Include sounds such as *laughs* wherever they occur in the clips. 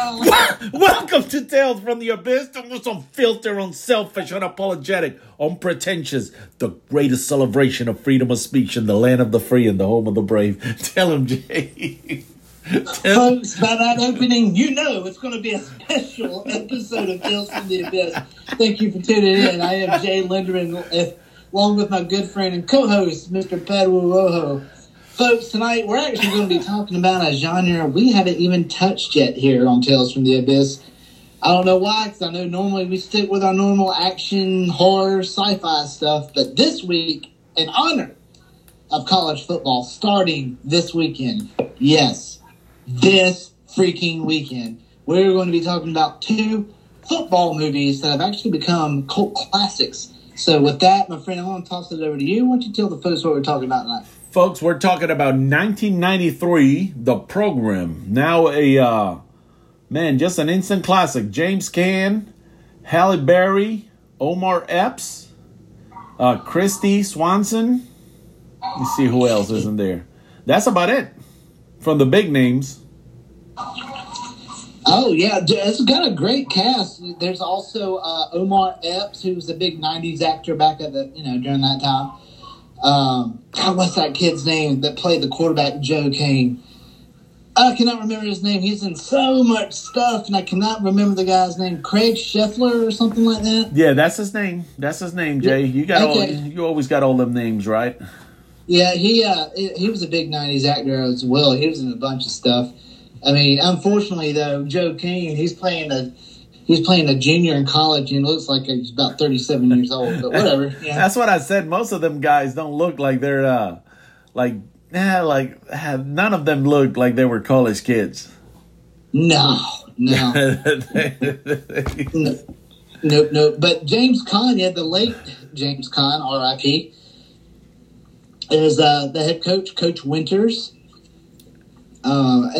*laughs* Welcome to Tales from the Abyss. Almost unfiltered, unselfish, unapologetic, unpretentious. The greatest celebration of freedom of speech in the land of the free and the home of the brave. *laughs* Tell him, Jay. Folks, by that opening, you know it's going to be a special episode of Tales from the Abyss. Thank you for tuning in. I am Jay Linderman, uh, along with my good friend and co-host, Mr. Pedro Rojo. Folks, tonight we're actually going to be talking about a genre we haven't even touched yet here on Tales from the Abyss. I don't know why, because I know normally we stick with our normal action, horror, sci-fi stuff, but this week, in honor of college football starting this weekend, yes, this freaking weekend, we're going to be talking about two football movies that have actually become cult classics. So, with that, my friend, I want to toss it over to you. Why don't you tell the folks what we're talking about tonight? Folks, we're talking about 1993, The Program. Now a, uh, man, just an instant classic. James Caan, Halle Berry, Omar Epps, uh, Kristy Swanson. Let me see who else isn't there. That's about it from the big names. Oh yeah, it's got a great cast. There's also uh, Omar Epps, who was a big '90s actor back at the you know during that time. Um, God, what's that kid's name that played the quarterback, Joe Kane? I cannot remember his name. He's in so much stuff, and I cannot remember the guy's name. Craig Scheffler or something like that. Yeah, that's his name. That's his name, Jay. You got okay. all. You always got all them names, right? Yeah, he uh, he was a big '90s actor as well. He was in a bunch of stuff. I mean, unfortunately though, Joe Kane, he's playing a he's playing a junior in college and looks like he's about 37 years old, but whatever. *laughs* Yeah. That's what I said. Most of them guys don't look like they're, uh, like, yeah, like, none of them look like they were college kids. No, no. *laughs* no. Nope, nope. But James Caan, yeah, the late James Caan, R.I.P., is uh, the head coach, Coach Winters. Uh,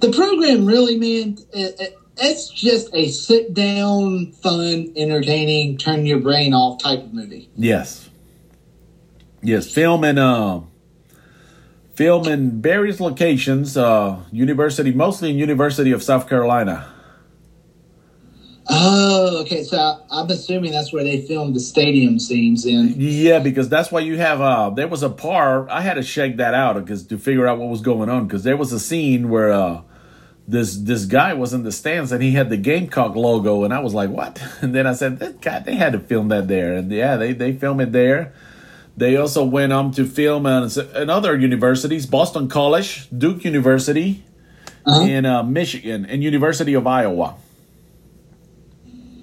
the program really, man, it, it, it's just a sit down, fun, entertaining, turn your brain off type of movie. Yes. Yes, film in uh, film in various locations. Uh, university, mostly in University of South Carolina. Oh, okay. So I, am assuming that's where they filmed the stadium scenes in. Yeah, because that's why you have. Uh, there was a part I had to shake that out because to figure out what was going on because there was a scene where uh, this this guy was in the stands and he had the Gamecock logo and I was like, what? *laughs* And then I said, that God, they had to film that there, and yeah, they they film it there. They also went on to film in other universities, Boston College, Duke University, uh-huh. in uh, Michigan, and University of Iowa.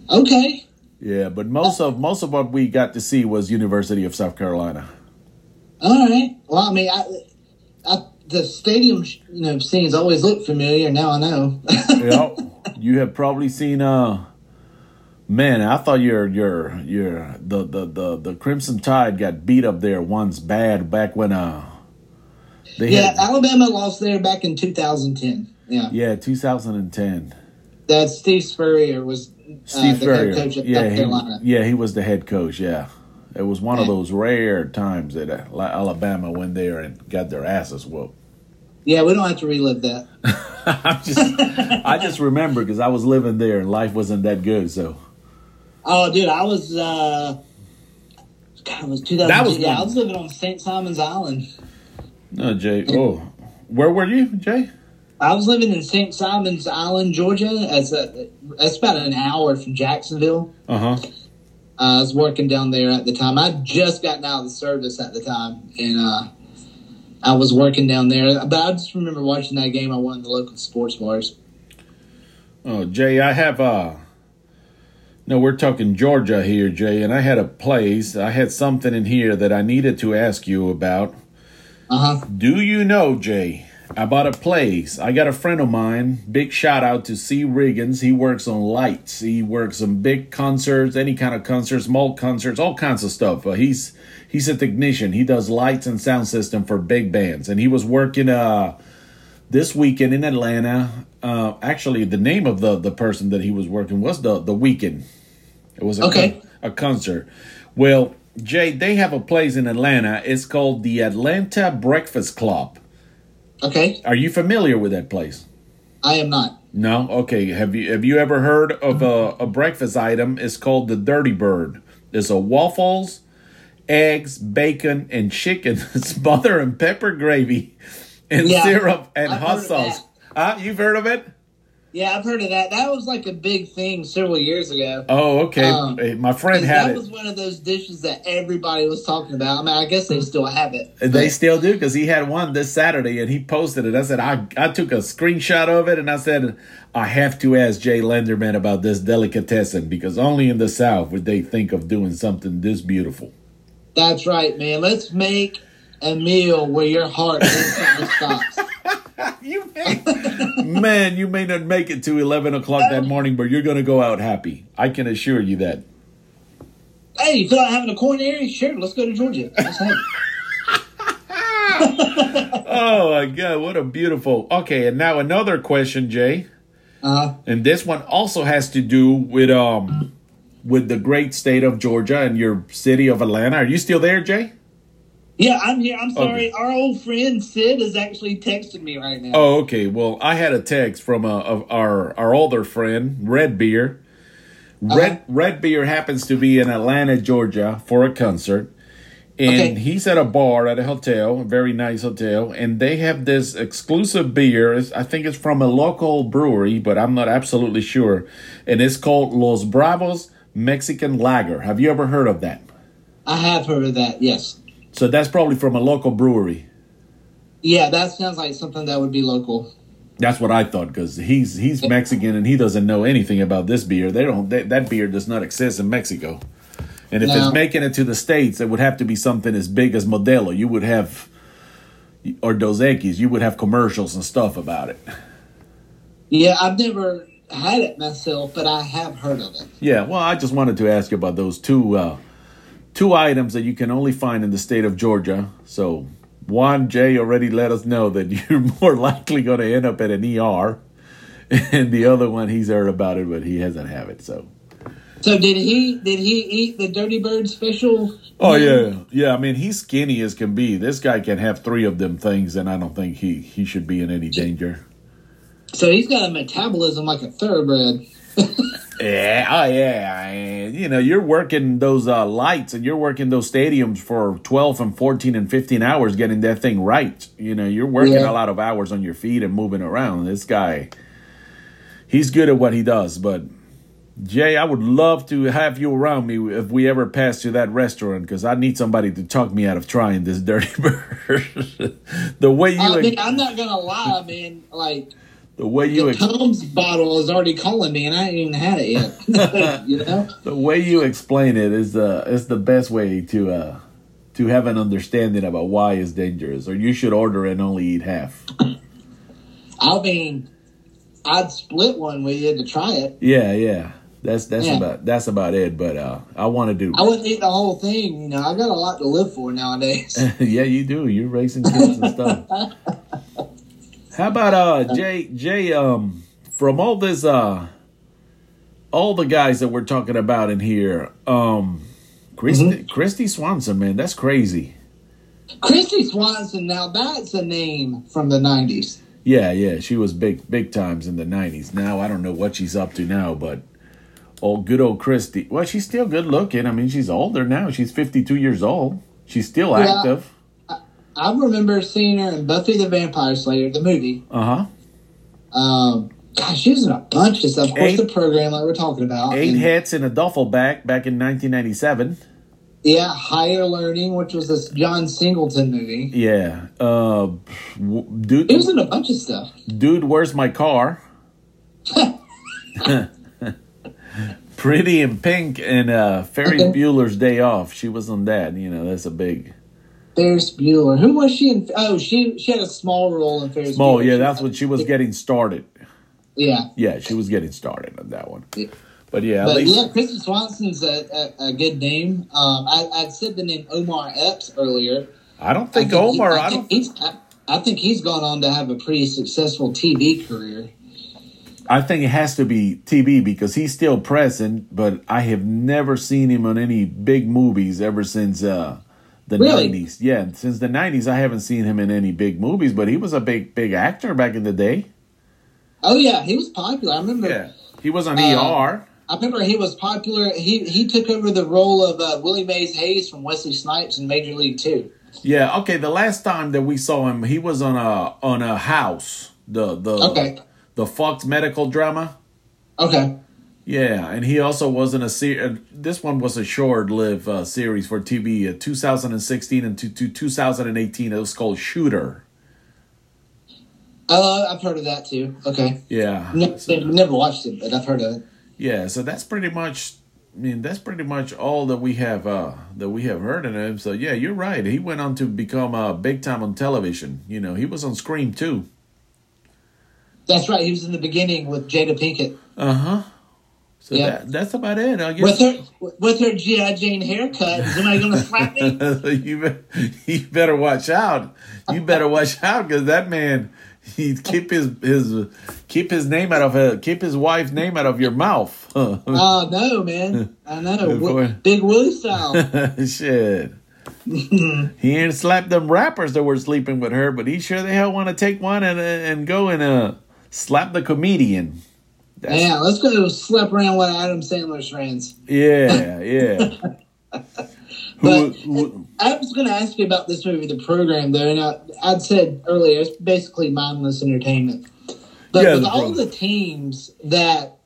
Okay. Yeah, but most of most of what we got to see was University of South Carolina. All right. Well, I mean, I, I the stadium, you know, scenes always look familiar. Now I know. *laughs* yeah, you have probably seen. Uh, man, I thought your your your the, the the the Crimson Tide got beat up there once bad back when uh. yeah, had, Alabama lost there back in 2010. Yeah. Yeah, 2010. That Steve Spurrier was uh, Steve Spurrier. yeah, he, yeah, he was the head coach. Yeah. It was one of those rare times that uh, Alabama went there and got their asses whooped. Yeah, we don't have to relive that. *laughs* I just, I just remember because I was living there and life wasn't that good. So. Oh, dude, I was. uh God, it was 2000. That was yeah, I was living on St. Simon's Island. No, Jay. Oh, where were you, Jay? I was living in St. Simon's Island, Georgia. As a, that's about an hour from Jacksonville. Uh huh. I was working down there at the time. I'd just gotten out of the service at the time, and uh, I was working down there. But I just remember watching that game I won the local sports bars. Oh, Jay, I have uh no, we're talking Georgia here, Jay, and I had a place. I had something in here that I needed to ask you about. Uh huh. Do you know, Jay? about a place. I got a friend of mine. Big shout out to C. Riggins. He works on lights. He works on big concerts, any kind of concerts, small concerts, all kinds of stuff. Uh, he's he's a technician. He does lights and sound system for big bands. And he was working uh this weekend in Atlanta. Uh, actually, the name of the the person that he was working was the the Weeknd. It was a okay. Con- a concert. Well, Jay, they have a place in Atlanta. It's called the Atlanta Breakfast Club. Okay. Are you familiar with that place? I am not. No, okay. Have you have you ever heard of a, a breakfast item? It's called the Dirty Bird. It's a waffles, eggs, bacon, and chicken *laughs* smothered in pepper gravy and Yeah, syrup and I've hot sauce. Ah, you've heard of it? Yeah, I've heard of that. That was like a big thing several years ago. Oh, okay. Um, My friend had that it. was one of those dishes that everybody was talking about. I mean, I guess they still have it. They still do because he had one this Saturday and he posted it. I said I I took a screenshot of it and I said I have to ask Jay Lenderman about this delicatessen because only in the South would they think of doing something this beautiful. That's right, man. Let's make a meal where your heart instantly stops. *laughs* You may, man, you may not make it to eleven o'clock that morning, but you're gonna go out happy. I can assure you that. Hey, you feel like having a coronary? Sure, let's go to Georgia. Let's have it. *laughs* Oh my God, what a beautiful. Okay, and now another question, Jay. Uh, And this one also has to do with um with the great state of Georgia and your city of Atlanta. Are you still there, Jay? yeah, I'm here. I'm sorry. Okay. Our old friend Sid is actually texting me right now. Oh, okay. Well, I had a text from a, of our our older friend, Red Beer. Red Uh-huh. Red Beer happens to be in Atlanta, Georgia, for a concert, and Okay. he's at a bar at a hotel, a very nice hotel, and they have this exclusive beer. It's- I think it's from a local brewery, but I'm not absolutely sure, and it's called Los Bravos Mexican Lager. Have you ever heard of that? I have heard of that. Yes. So that's probably from a local brewery. Yeah, that sounds like something that would be local. That's what I thought because he's he's Mexican and he doesn't know anything about this beer. They don't that, that beer does not exist in Mexico. And if No. it's making it to the states, it would have to be something as big as Modelo. You would have or Dos Equis. You would have commercials and stuff about it. Yeah, I've never had it myself, but I have heard of it. Yeah. Well, I just wanted to ask you about those two uh, two items that you can only find in the state of Georgia. So Juan Jay already let us know that *laughs* you're more likely going to end up at an ER, *laughs* and the other one he's heard about it, but he hasn't have it. So. So did he? Did he eat the Dirty Bird special? Oh yeah, yeah. I mean, he's skinny as can be. This guy can have three of them things, and I don't think he he should be in any danger. So he's got a metabolism like a thoroughbred. *laughs* Yeah, oh yeah. And, you know, you're working those uh, lights, and you're working those stadiums for twelve and fourteen and fifteen hours getting that thing right. You know, you're working Yeah. a lot of hours on your feet and moving around. This guy, he's good at what he does, but. Jay, I would love to have you around me if we ever pass to that restaurant because I need somebody to talk me out of trying this *laughs* dirty bird. the way you I mean, I'm not gonna lie, man. Like the way you the ex- Tums bottle is already calling me, and I ain't even had it yet. *laughs* *laughs* you know? the way you explain it is uh is the best way to uh to have an understanding about why it's dangerous or you should order and only eat half. I mean, I'd split one with you had to try it. Yeah, yeah. That's that's Yeah. about that's about it. But uh I want to do. I wouldn't eat the whole thing. You know, I got a lot to live for nowadays. *laughs* yeah, you do. You're racing kids and stuff. How about uh Jay Jay um from all this uh all the guys that we're talking about in here, um Kristy Kristy Swanson, man, that's crazy. Kristy Swanson. Now that's a name from the '90s. Yeah, yeah, she was big big times in the nineties. Now I don't know what she's up to now, but old good old Kristy. Well, she's still good looking. I mean, she's older now. She's fifty two years old. She's still active. I remember seeing her in Buffy the Vampire Slayer, the movie. Uh huh. Um, gosh, she was in a bunch of stuff. Of course, Eight- the program like we're talking about. Eight And, heads in a duffel bag back in nineteen ninety seven. Yeah, Higher Learning, which was this John Singleton movie. Yeah. Uh, w- dude, it was in a bunch of stuff. dude, where's my car? *laughs* *laughs* Pretty in Pink and uh, Ferris Bueller's Day Off. She was on that. You know, that's a big. Ferris Bueller. Who was she in? Oh, she she had a small role in Ferris. Bueller? Oh, Bueller. yeah, that's when she was getting started. Yeah, Yeah, she was getting started on that one. Yeah. But yeah, but least yeah, Kristen Swanson's a, a, a good name. Um, I I said the name Omar Epps earlier. I don't think I Omar. he- I think don't. He's, I, I think he's gone on to have a pretty successful TV career. I think it has to be TV because he's still present, but I have never seen him on any big movies ever since uh, the Really? nineties. Yeah, since the nineties, I haven't seen him in any big movies. But he was a big, big actor back in the day. Oh yeah, he was popular. I remember. Yeah, he was on Uh, ER. I remember he was popular. He he took over the role of uh, Willie Mays Hayes from Wesley Snipes in Major League Two. Yeah, okay. The last time that we saw him, he was on a on a house. The the Okay. the Fox medical drama. Okay. Yeah, and he also was in a series. This one was a short-lived uh, series for TV, uh, 2016 and to, to 2018. It was called Shooter. Uh, I've heard of that too. Okay. Yeah, Never, never watched it, but I've heard of it. yeah. So that's pretty much. I mean, that's pretty much all that we have uh, that we have heard of him. So yeah, you're right. He went on to become uh, big time on television. You know, he was on Scream 2. That's right. He was in the beginning with Jada Pinkett Uh huh. So Yeah. that, that's about it. I with her with her GI Jane haircut. Is somebody going to slap me? *laughs* you, be- you better watch out. You better watch out because that man, he keep his his keep his name out of uh, keep his wife's name out of your mouth. *laughs* Oh no, man! I know. Wi- Big Willie style. *laughs* Shit. he ain't slapped them rappers that were sleeping with her, but he sure the hell want to take one and uh, and go and uh slap the comedian. Yeah, let's go slap around with Adam Sandler's friends. Yeah, *laughs* yeah. But I was going to ask you about this movie, the program, though, and I, I'd said earlier it's basically mindless entertainment. But Yeah, with the all the teams that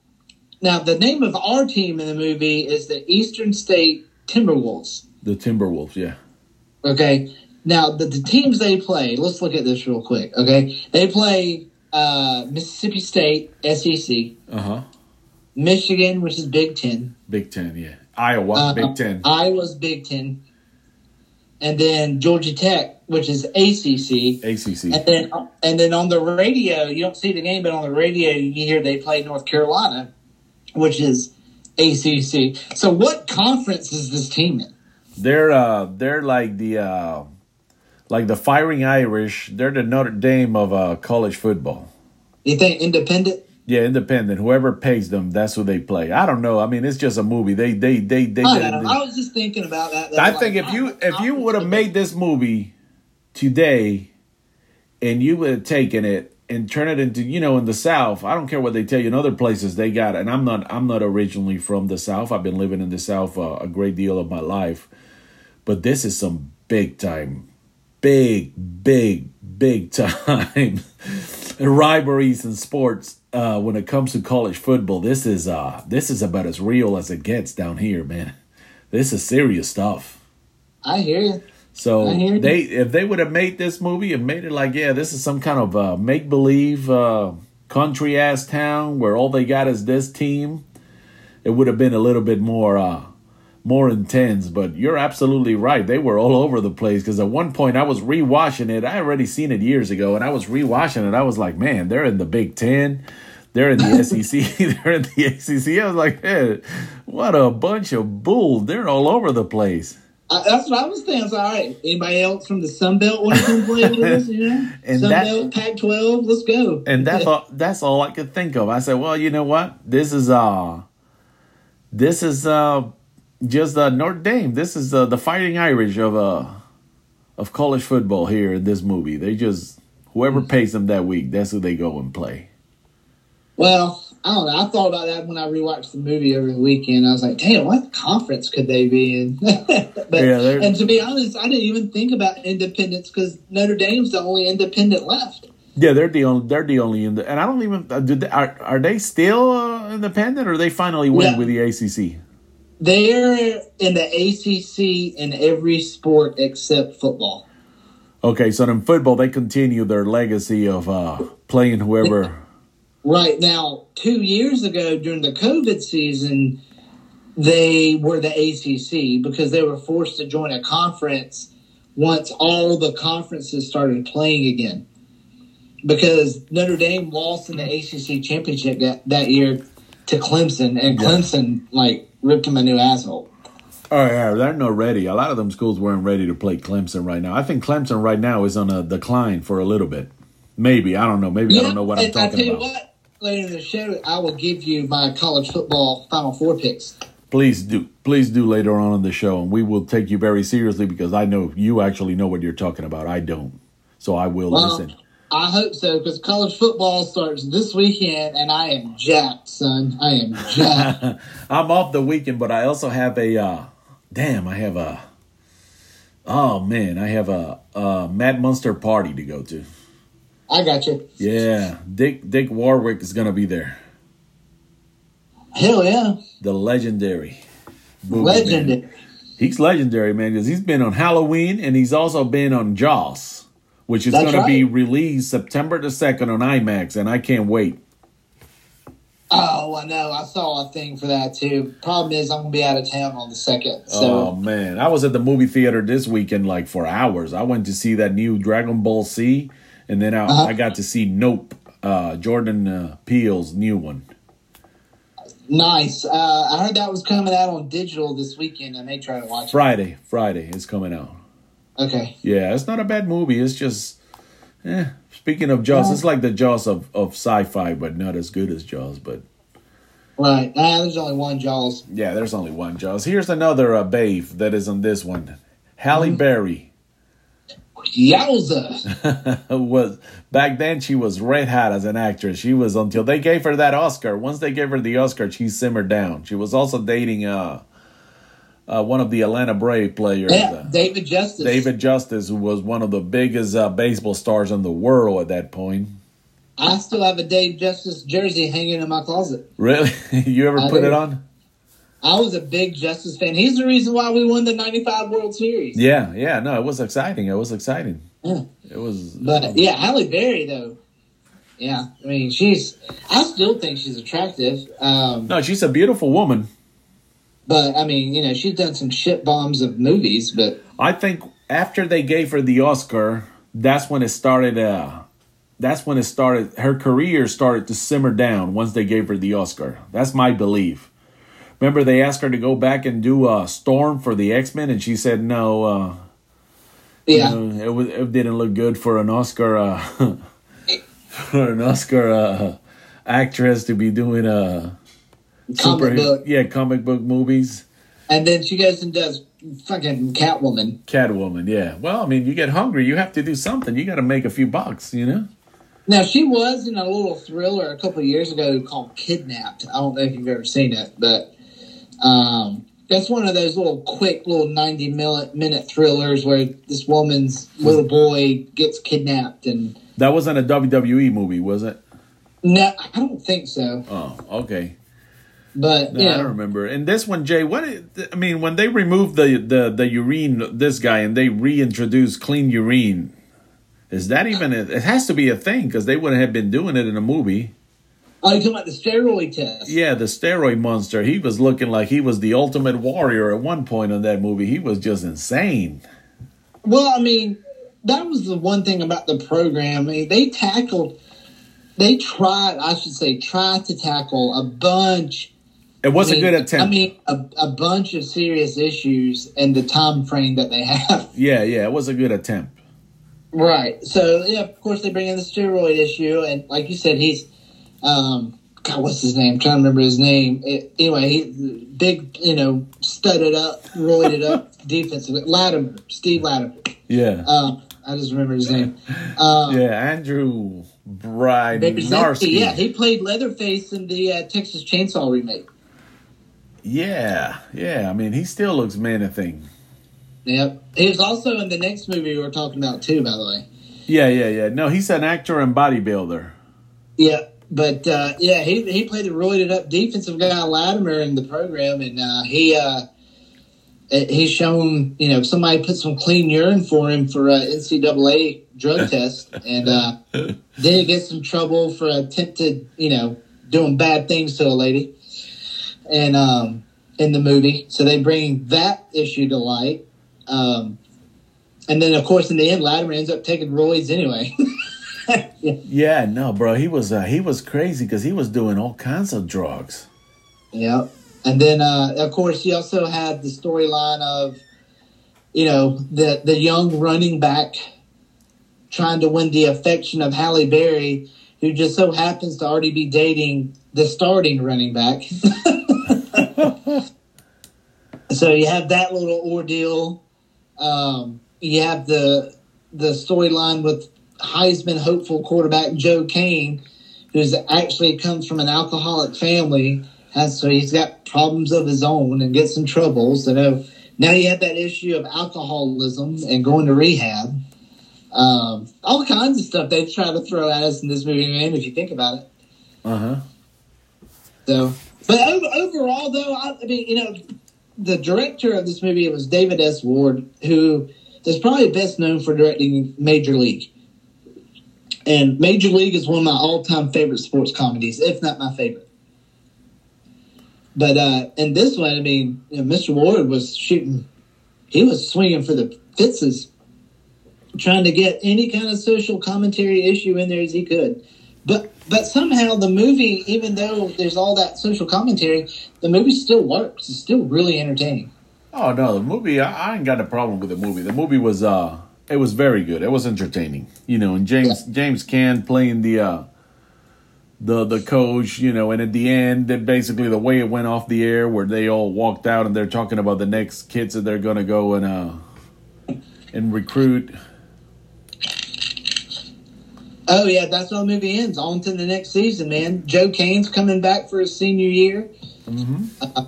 now the name of our team in the movie is the Eastern State Timberwolves. the Timberwolves, yeah. Okay, now the, the teams they play. Let's look at this real quick. Okay, they play uh, Mississippi State SEC, Uh huh. Michigan, which is Big Ten, Big Ten, yeah. Iowa, Uh, Big Ten. Iowa's Big Ten, and then Georgia Tech, which is ACC. ACC. And then, and then on the radio, you don't see the game, but on the radio, you hear they play North Carolina, which is ACC. So, what conference is this team in? They're uh they're like the uh like the fighting Irish. They're the Notre Dame of uh college football. You think independent? Yeah, independent. Whoever pays them, that's who they play. I don't know. I mean, it's just a movie. They they they they. I, it- know. I was just thinking about that. I Like, think if you if you would have made this movie today, and you would have taken it and turn it into you know in the South, I don't care what they tell you in other places they got. it. And I'm not I'm not originally from the South. I've been living in the South uh, a great deal of my life, but this is some big time, big big big time *laughs* rivalries in sports. Uh, when it comes to college football, this is uh this is about as real as it gets down here, man. This is serious stuff. I hear you. So hear you. they if they would have made this movie and made it like, yeah, this is some kind of uh, make believe uh, country ass town where all they got is this team, it would have been a little bit more uh, more intense. But you're absolutely right; they were all over the place. Because at one point I was rewatching it. I already seen it years ago, and I was rewatching it. I was like, man, they're in the Big Ten. They're in the *laughs* SEC. *laughs* They're in the ACC. I was like, man, what a bunch of bull. They're all over the place. I, that's what I was thinking. So, all right, anybody else from the Sun Belt want to come play with *laughs* us? You know, And Sun that- Belt, Pac-12, let's go. and that's all that's all I could think of. I said, well, you know what? This is uh this is uh just uh Notre Dame. This is uh, the fighting Irish of uh of college football here in this movie. They just whoever pays them that week, that's who they go and play. Well, I don't know. I thought about that when I rewatched the movie over the weekend. I was like, damn, what conference could they be in? *laughs* but, Yeah, and to be honest, I didn't even think about independence because Notre Dame's the only independent left. Yeah, they're the only they're the only in the and I don't even uh, do they, are are they still uh, independent or they finally win Yeah. with the ACC? They're in the ACC in every sport except football. Okay, so in football they continue their legacy of uh playing whoever. Right now, two years ago during the COVID season, they were the ACC because they were forced to join a conference once all the conferences started playing again. Because Notre Dame lost in the ACC championship that, that year to Clemson, and Yeah. Clemson like ripped him a new asshole. Oh yeah, they're not ready. A lot of them schools weren't ready to play Clemson right now. I think Clemson right now is on a decline for a little bit. Maybe I don't know. Maybe I don't know what I'm and I tell talking you about. what, later in the show, I will give you my college football Final Four picks. Please do, please do later on in the show, and we will take you very seriously because I know you actually know what you're talking about. I don't, so I will Well, listen. I hope so because college football starts this weekend, and I am jacked, son. I am jacked. *laughs* I'm off the weekend, but I also have a. Uh, damn, I have a. Oh man, I have a, a Mad Monster party to go to. I got you. Yeah, Dick Dick Warlock is gonna be there. Hell yeah, The legendary. Legendary. He's legendary, man, because he's been on Halloween and he's also been on Jaws, which is going to be released September the 2nd on IMAX, and I can't wait. Oh, I know. I saw a thing for that too. Problem is, I'm gonna be out of town on the second, so oh, man. I was at the movie theater this weekend like for hours. I went to see that new Dragon Ball Z, and then I, Uh-huh. I got to see Nope, uh, Jordan uh, Peele's new one. nice. Uh, I heard that was coming out on digital this weekend. I may try to watch it. Friday, Friday is coming out. Okay. Yeah, it's not a bad movie. It's just, eh. Speaking of Jaws, Yeah. it's like the Jaws of, of sci-fi, but not as good as Jaws. But Right. Ah, there's only one Jaws. yeah, there's only one Jaws. Here's another uh, babe that is on this one. Halle Mm-hmm. Berry Yowza. *laughs* was back then. She was red hot as an actress. She was until they gave her that Oscar. Once they gave her the Oscar, she simmered down. She was also dating uh, uh one of the Atlanta Brave players. yeah, uh, David Justice. David Justice, who was one of the biggest uh, baseball stars in the world at that point. I still have a Dave Justice jersey hanging in my closet. Really? *laughs* you ever I put do. it on? I was a big Justice fan. He's the reason why we won the '95 World Series. Yeah, yeah. No, it was exciting. It was exciting. Yeah. It was. But yeah, Halle Berry though. Yeah, I mean she's. I still think she's attractive. Um, No, she's a beautiful woman. But I mean, you know, she's done some shit bombs of movies. But I think after they gave her the Oscar, that's when it started. Uh, that's when it started. Her career started to simmer down once they gave her the Oscar. That's my belief. Remember, they asked her to go back and do a Storm for the X Men, and she said no. Uh, yeah, you know, it was it didn't look good for an Oscar uh, *laughs* for an Oscar uh, actress to be doing a comic book. yeah comic book movies. And then she goes and does fucking Catwoman. Catwoman, yeah. Well, I mean, you get hungry, you have to do something. You got to make a few bucks, you know. Now she was in a little thriller a couple of years ago called Kidnapped. I don't know if you've ever seen it, but um, that's one of those little quick little ninety minute minute thrillers where this woman's little boy gets kidnapped and That wasn't a WWE movie, was it? no, I don't think so. Oh, okay. But No, yeah, I don't remember. And this one, Jay, what? Is, I mean, when they removed the the the urine, this guy, and they reintroduced clean urine, is that even? A, it has to be a thing because they wouldn't have been doing it in a movie. oh, you talking about the steroid test? Yeah, the steroid monster. He was looking like he was the ultimate warrior at one point in that movie. He was just insane. Well, I mean, that was the one thing about the program. I mean, they tackled, they tried, I should say, tried to tackle a bunch. It was I mean, a good attempt. I mean, a, a bunch of serious issues and the time frame that they *laughs* have. yeah, yeah, it was a good attempt. Right. So, yeah, of course, they bring in the steroid issue. And like you said, he's, um, God, what's his name? I'm trying to remember his name. It, anyway, he big, you know, studded up, roided up *laughs* defensive. Latimer, Steve Latimer. Yeah, Um, I just remember his name. Um, *laughs* yeah. Andrew Baby Zansky, yeah, he played Leatherface in the uh, Texas Chainsaw remake. Yeah, yeah. I mean, he still looks menacing. Yep. He was also in the next movie we were talking about too, by the way. Yeah, yeah, yeah. No, he's an actor and bodybuilder. Yeah, but uh, yeah, he he played the roided up defensive guy Latimer in the program, and uh, he uh, he's shown you know somebody put some clean urine for him for uh, NCAA drug *laughs* test, and uh, then he gets in trouble for attempted you know doing bad things to a lady, and um, in the movie, so they bring that issue to light. Um, and then, of course, in the end, Latimer ends up taking roids anyway. yeah. *laughs* Yeah, no, bro. He was uh, he was crazy because he was doing all kinds of drugs. Yeah. And then, uh, of course, you also had the storyline of, you know, the the young running back trying to win the affection of Halle Berry, who just so happens to already be dating the starting running back. *laughs* *laughs* so you have that little ordeal. Um, you have the the storyline with Heisman hopeful quarterback Joe Kane, who's actually comes from an alcoholic family, has so he's got problems of his own and gets in trouble. So now, now you have that issue of alcoholism and going to rehab. Um, all kinds of stuff they try to throw at us in this movie, man. If you think about it. Uh huh. So, but over, overall, though, I, I mean, you know, the director of this movie was David S. Ward, who is probably best known for directing Major League. And Major League is one of my all-time favorite sports comedies, if not my favorite. But uh, in this one, I mean, you know, Mr. Ward was shooting; he was swinging for the fences, trying to get any kind of social commentary issue in there as he could. But but somehow the movie, even though there's all that social commentary, the movie still works. It's still really entertaining. Oh no, the movie I, I ain't got a problem with the movie. The movie was uh it was very good. It was entertaining. You know, and James Yeah. James Caan playing the uh the the coach, you know, and at the end that basically the way it went off the air where they all walked out and they're talking about the next kids that they're gonna go and uh and recruit. Oh yeah, that's how the movie ends. On to the next season, man. Joe Kane's coming back for his senior year. Uh,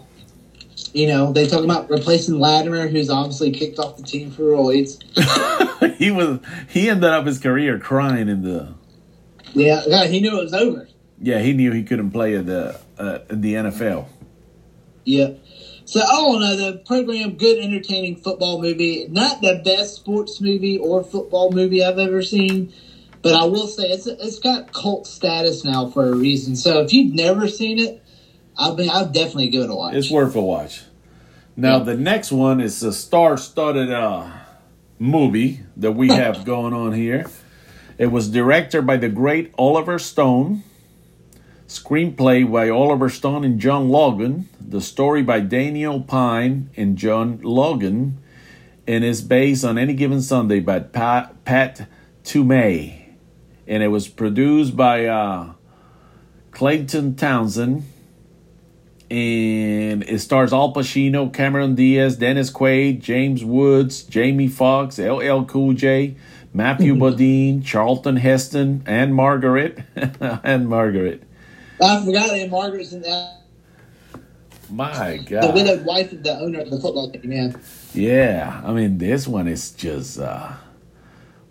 you know, they talk about replacing Latimer, who's obviously kicked off the team for roids. *laughs* he was he ended up his career crying in the Yeah, yeah, he knew it was over. yeah, he knew he couldn't play in the uh, in the NFL. Yeah. So in all, the program, good, entertaining football movie. Not the best sports movie or football movie I've ever seen, but I will say it's it's got cult status now for a reason. So if you've never seen it, I mean, I'll definitely give it a watch. It's worth a watch. Now Yeah. the next one is a star-studded uh, movie that we have *laughs* going on here. It was directed by the great Oliver Stone. Screenplay by Oliver Stone and John Logan. The story by Daniel Pyne and John Logan. And is based on Any Given Sunday by Pat, Pat Toomay. And it was produced by uh, Clayton Townsend and it stars Al Pacino, Cameron Diaz, Dennis Quaid, James Woods, Jamie Foxx, LL Cool J, Matthew *laughs* Modine, Charlton Heston, Ann-Margret, *laughs* Ann-Margret. I forgot that Margret's in that. My God. The widowed wife of the owner of the football team, yeah. yeah. I mean, this one is just uh,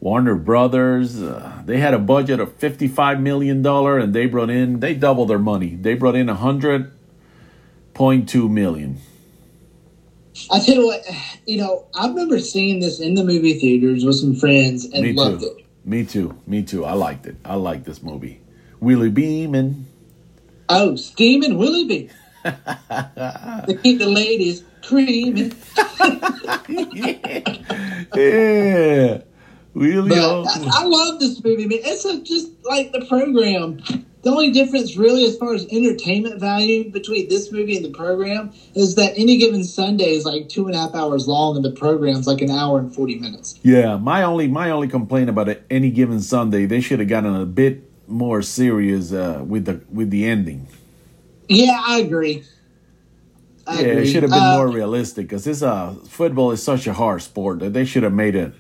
Warner Brothers. Uh, they had a budget of fifty-five million dollar, and they brought in they doubled their money. They brought in a hundred point two million. I tell you what, you know, I remember seeing this in the movie theaters with some friends and Me loved too. it. Me too. Me too. I liked it. I liked this movie. Willie Beamen. Oh, steaming Willie B. to keep the ladies creaming. *laughs* yeah. Willie. But O- I, I love this movie, man. It's a, just like the program. The only difference, really, as far as entertainment value between this movie and the program, is that any given Sunday is like two and a half hours long, and the program's like an hour and forty minutes. yeah. My only my only complaint about it, any given Sunday, they should have gotten a bit more serious uh, with the with the ending. Yeah, I agree. I yeah, it should have been Uh, more realistic because this uh football is such a hard sport that they should have made it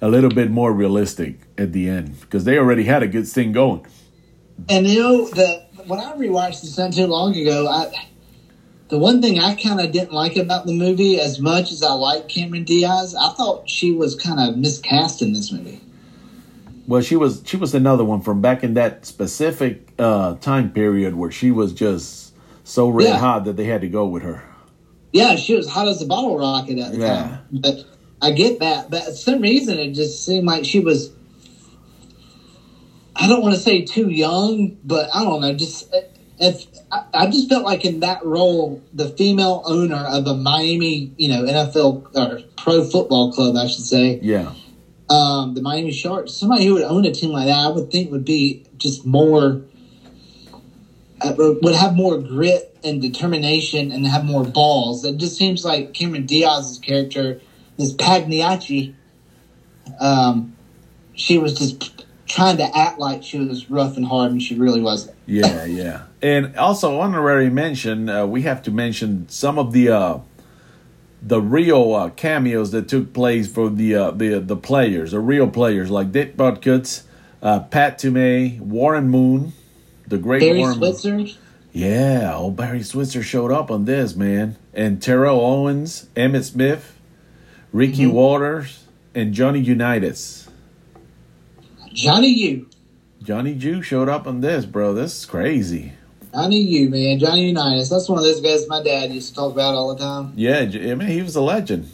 a little bit more realistic at the end because they already had a good thing going. And you know the when I rewatched this not too long ago, I the one thing I kind of didn't like about the movie as much as I like Cameron Diaz, I thought she was kind of miscast in this movie. Well, she was she was another one from back in that specific uh, time period where she was just so red Yeah. hot that they had to go with her. Yeah, she was hot as a bottle rocket at the Yeah. time. But I get that, but for some reason it just seemed like she was. I don't want to say too young, but I don't know. Just if I, I just felt like in that role, the female owner of a Miami, you know, NFL or pro football club, I should say, Yeah, um, the Miami Sharks, somebody who would own a team like that, I would think would be just more, uh, would have more grit and determination and have more balls. It just seems like Cameron Diaz's character, this Pagniacci, um, she was just trying to act like she was rough and hard, and she really wasn't. yeah, yeah. And also honorary mention, uh, we have to mention some of the uh, the real uh, cameos that took place for the uh, the the players, the real players like Dick Butkus, uh, Pat Toomay, Warren Moon, the great Barry Warren. Moon. Switzer. Yeah, old Barry Switzer showed up on this man, and Terrell Owens, Emmitt Smith, Ricky Mm-hmm. Waters, and Johnny Unitas. Johnny U. Johnny U showed up on this, bro. This is crazy. Johnny U, man. Johnny Unitas. That's one of those guys my dad used to talk about all the time. Yeah, I mean he was a legend.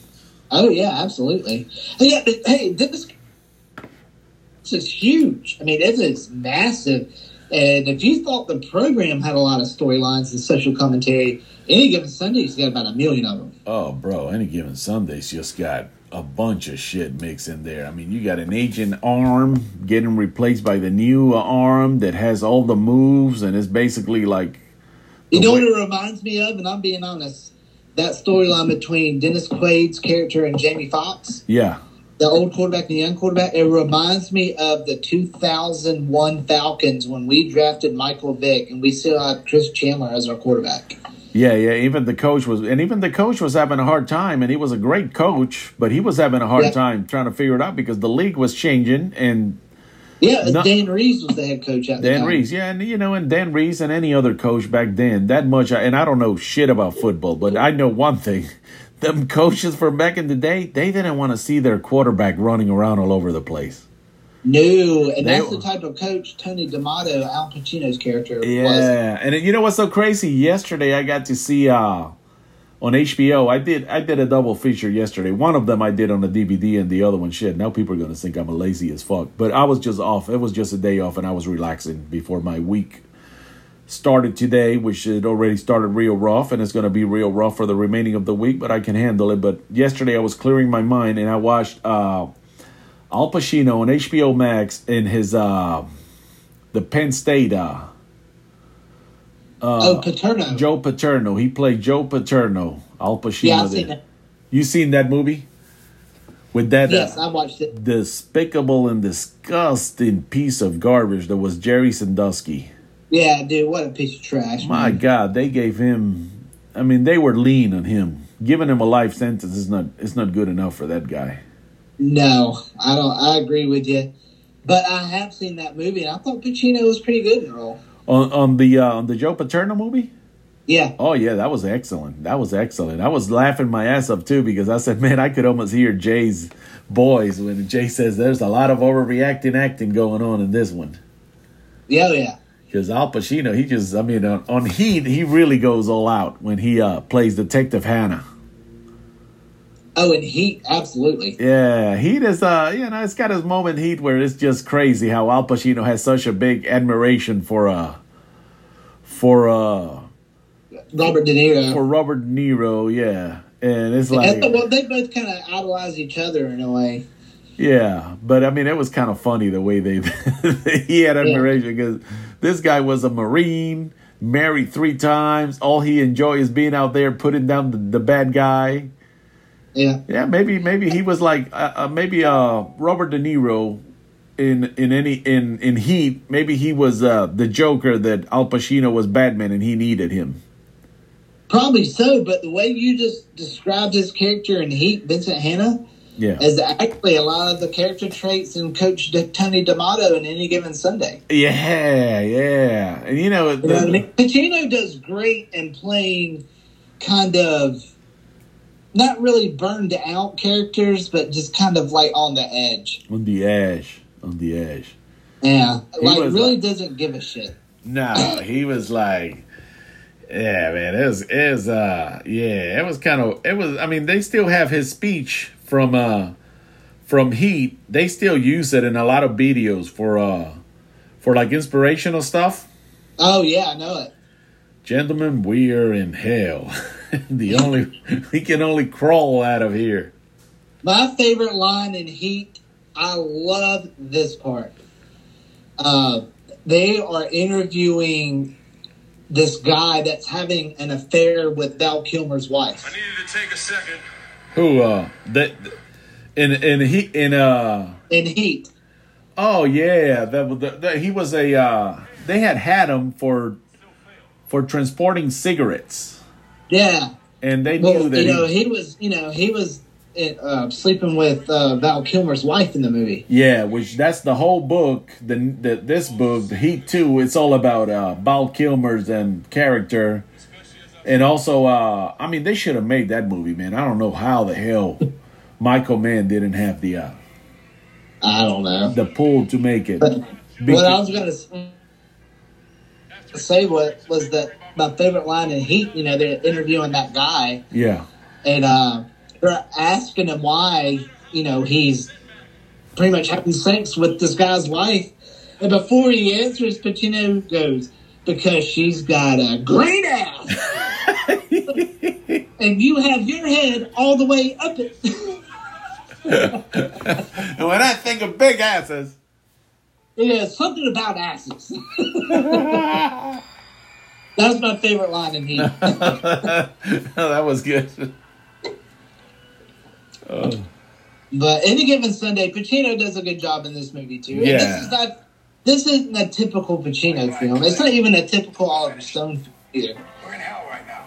Oh yeah, absolutely. Yeah, hey, this this is huge. I mean, this is massive. And if you thought the program had a lot of storylines and social commentary, any given Sunday's got about a million of them. Oh, bro, any given Sunday's just got a bunch of shit mixed in there. I mean, you got an aging arm getting replaced by the new arm that has all the moves, and it's basically like, You know way- what it reminds me of? And I'm being honest. That storyline between Dennis Quaid's character and Jamie Foxx, yeah, the old quarterback and the young quarterback, it reminds me of the 2001 Falcons when we drafted Michael Vick and we still had Chris Chandler as our quarterback. yeah, yeah. Even the coach was, and even the coach was having a hard time, and he was a great coach, but he was having a hard Yeah. time trying to figure it out because the league was changing, and Yeah, No- Dan Reeves was the head coach at the Dan. Reeves, yeah, and you know, and Dan Reeves and any other coach back then, that much, and I don't know shit about football, but I know one thing: them coaches from back in the day, they didn't want to see their quarterback running around all over the place. No, and They- that's the type of coach Tony D'Amato, Al Pacino's character, was. Yeah, and you know what's so crazy? Yesterday, I got to see uh on HBO. I did I did a double feature yesterday. One of them I did on the DVD, and the other one shit. Now people are gonna think I'm a lazy as fuck, but I was just off. It was just a day off, and I was relaxing before my week started today, which had already started real rough, and it's gonna be real rough for the remaining of the week. But I can handle it. But yesterday I was clearing my mind, and I watched uh Al Pacino on HBO Max in his uh the Penn State uh oh, Paterno. Joe Paterno. He played Joe Paterno. Al Pacino. yeah, I've seen it. You seen that movie? With that Yes, I watched it. despicable and disgusting piece of garbage that was Jerry Sandusky. Yeah, dude, what a piece of trash. My man. God, they gave him. I mean, they were lean on him. Giving him a life sentence is not. It's not good enough for that guy. No, I don't. I agree with you. But I have seen that movie, and I thought Pacino was pretty good in the role. On on the uh, on the Joe Paterno movie. Yeah, Oh yeah, that was excellent. That was excellent. I was laughing my ass up too because I said, man, I could almost hear Jay's voice when Jay says there's a lot of overreacting acting going on in this one. yeah, yeah. Because Al Pacino, he just, I mean, on, on Heat, he really goes all out when he uh, plays Detective Hanna. Oh, and Heat, absolutely. Yeah, Heat is, uh, you know, it's got his moment Heat where it's just crazy how Al Pacino has such a big admiration for, uh, for, uh, Robert De Niro. for Robert De Niro, yeah. And it's like, And, well, they both kind of idolize each other in a way. Yeah, but I mean, it was kind of funny the way they *laughs* he had admiration because this guy was a Marine, married three times. All he enjoyed is being out there putting down the, the bad guy. Yeah, Yeah, maybe maybe he was like uh, uh, maybe uh Robert De Niro in in any in in Heat. Maybe he was uh the Joker that Al Pacino was Batman and he needed him. probably so. But the way you just described his character in Heat, Vincent Hanna, Yeah, is actually a lot of the character traits in Coach Tony D'Amato in any given Sunday. yeah, yeah. And you know, You know I the, mean? Pacino does great in playing kind of not really burned out characters, but just kind of like on the edge. on the edge, on the edge. Yeah, like really like- doesn't give a shit. No, he was like, yeah, man, it was, it was, uh, yeah, it was kind of, it was. I mean, they still have his speech from, uh, from Heat. They still use it in a lot of videos for, uh, for like inspirational stuff. Oh yeah, I know it. Gentlemen, we are in hell. *laughs* the only *laughs* we can only crawl out of here. My favorite line in Heat, I love this part. Uh, they are interviewing this guy that's having an affair with Val Kilmer's wife. I needed to take a second. Who, uh, that in in he in uh. In Heat, Oh yeah, that, that, that he was a. Uh, they had had him for for transporting cigarettes, yeah. and they knew Well, that you know, he, he was, you know, he was uh, sleeping with uh, Val Kilmer's wife in the movie. Yeah, which that's the whole book. The, the this book, the Heat Two, it's all about uh, Val Kilmer's and character, and also, uh, I mean, they should have made that movie, man. I don't know how the hell Michael Mann didn't have the uh, I don't know. the pull to make it. But what I was going to say what was that my favorite line in Heat. You know, they're interviewing that guy, yeah, and uh, they're asking him why. You know, he's pretty much having sex with this guy's wife, and before he answers, Pacino goes, "Because she's got a great ass." And you have your head all the way up it. *laughs* and when I think of big asses, yeah, something about asses. *laughs* That was my favorite line in Heat. *laughs* that was good. Oh. But any given Sunday, Pacino does a good job in this movie too. And Yeah. this is not this isn't a typical Pacino film. It's not even a typical Oliver Stone film either. We're in hell right now.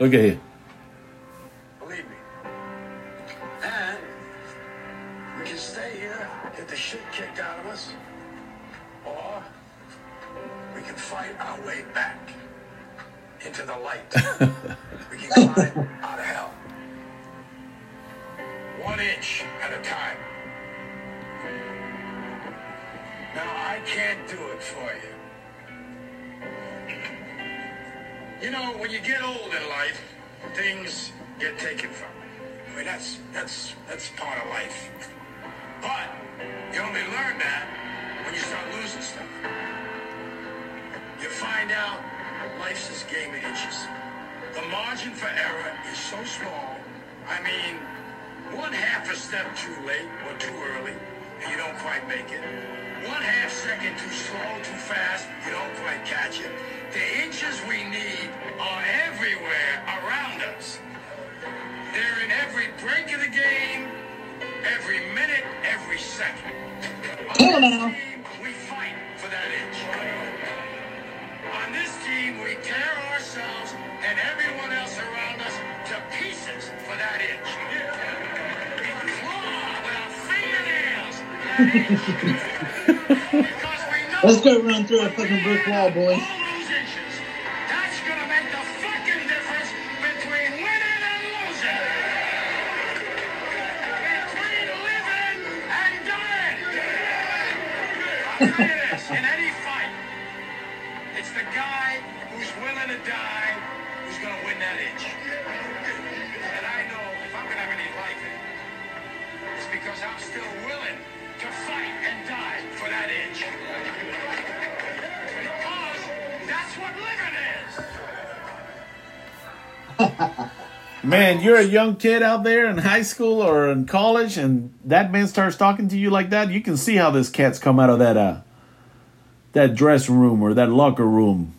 Look fight our way back into the light. *laughs* we can climb out of hell. One inch at a time. Now I can't do it for you. You know, when you get old in life, things get taken from you. I mean, that's that's that's part of life. But you only learn that when you start losing stuff. You find out life's this game of inches. The margin for error is so small. I mean, one half a step too late or too early, and you don't quite make it. One half second too slow, too fast, you don't quite catch it. The inches we need are everywhere around us. They're in every break of the game, every minute, every second. On On now. We tear ourselves and everyone else around us to pieces for that inch. We claw with our fingernails. Because we Let's go run through a fucking brick wall, boys. Man, you're a young kid out there in high school or in college, and that man starts talking to you like that. You can see how this cat's come out of that uh, that dressing room or that locker room.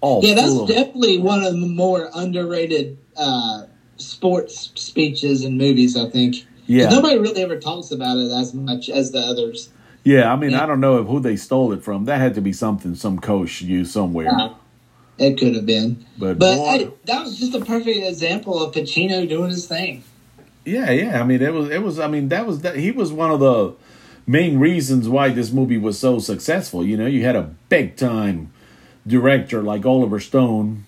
All Yeah, that's definitely one of the more underrated uh, sports speeches and movies. I think. Yeah. Nobody really ever talks about it as much as the others. yeah. I mean, Yeah. I don't know if who they stole it from. That had to be something some coach used somewhere. It could have been, But, but boy- hey, that was just a perfect example of Pacino doing his thing. Yeah, yeah. I mean, it was, it was. I mean, that was that. He was one of the main reasons why this movie was so successful. You know, you had a big time director like Oliver Stone,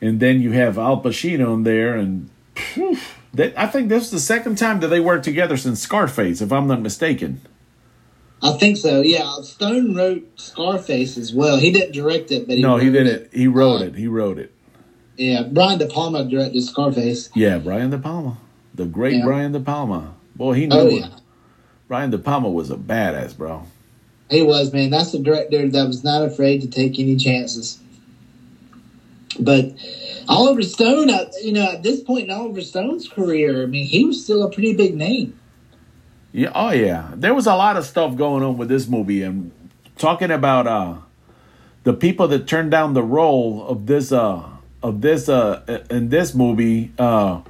and then you have Al Pacino in there, and phew, that, I think this is the second time that they worked together since Scarface, if I'm not mistaken. I think so. Yeah, Stone wrote Scarface as well. He didn't direct it, but he no, he didn't. He wrote Uh, it. He wrote it. Yeah, Brian De Palma directed Scarface. Yeah, Brian De Palma, the great Yeah. Brian De Palma. Boy, he knew Oh it. yeah, Brian De Palma was a badass, bro. he was man. That's a director that was not afraid to take any chances. But Oliver Stone, you know, at this point in Oliver Stone's career, I mean, he was still a pretty big name. Yeah, oh yeah. There was a lot of stuff going on with this movie and talking about uh the people that turned down the role of this uh of this uh in this movie uh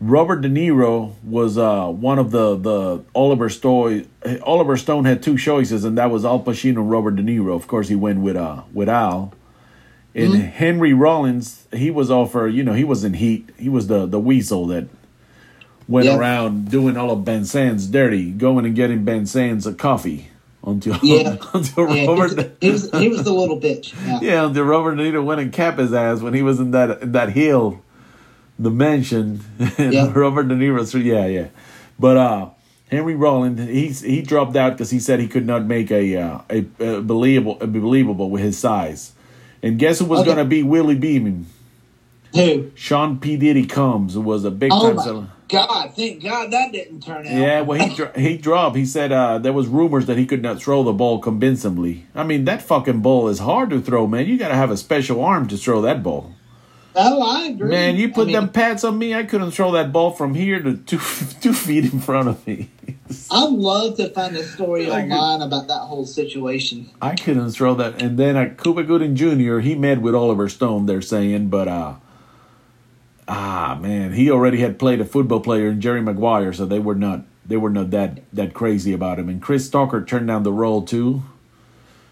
Robert De Niro was uh one of the the Oliver Stone Oliver Stone had two choices and that was Al Pacino and Robert De Niro. Of course he went with uh with Al. And Henry Rollins, he was offered, you know, he was in heat. He was the the weasel that went Yeah. around doing all of Van Zant's dirty, going and getting Van Zant's a coffee until *laughs* Yeah. until Yeah, he, Robert was, he was he was the little bitch. Yeah. *laughs* yeah until Robert De Niro went and capped his ass when he was in that in that hill, the mansion. *laughs* Yeah. Robert De Niro, so yeah, yeah, but uh. Henry Rollins, he's he dropped out because he said he could not make a uh, a, a believable a believable with his size, and guess who was Okay. going to be Willie Beamen? Who? Sean P Diddy Combs, was a big Oh time my seller. God! Thank God that didn't turn out. Yeah, well, he dro- he dropped. He said uh, there was rumors that he could not throw the ball convincingly. I mean, that fucking ball is hard to throw, man. You got to have a special arm to throw that ball. Oh, I agree. Man, you I put mean, them pads on me, I couldn't throw that ball from here to two *laughs* two feet in front of me. I'd love to find a story Like- online about that whole situation. I couldn't throw that. And then uh, Cuba Gooding Jr. He met with Oliver Stone. They're saying, but uh, ah man, he already had played a football player in Jerry Maguire, so they were not they were not that that crazy about him. And Chris Tucker turned down the role too.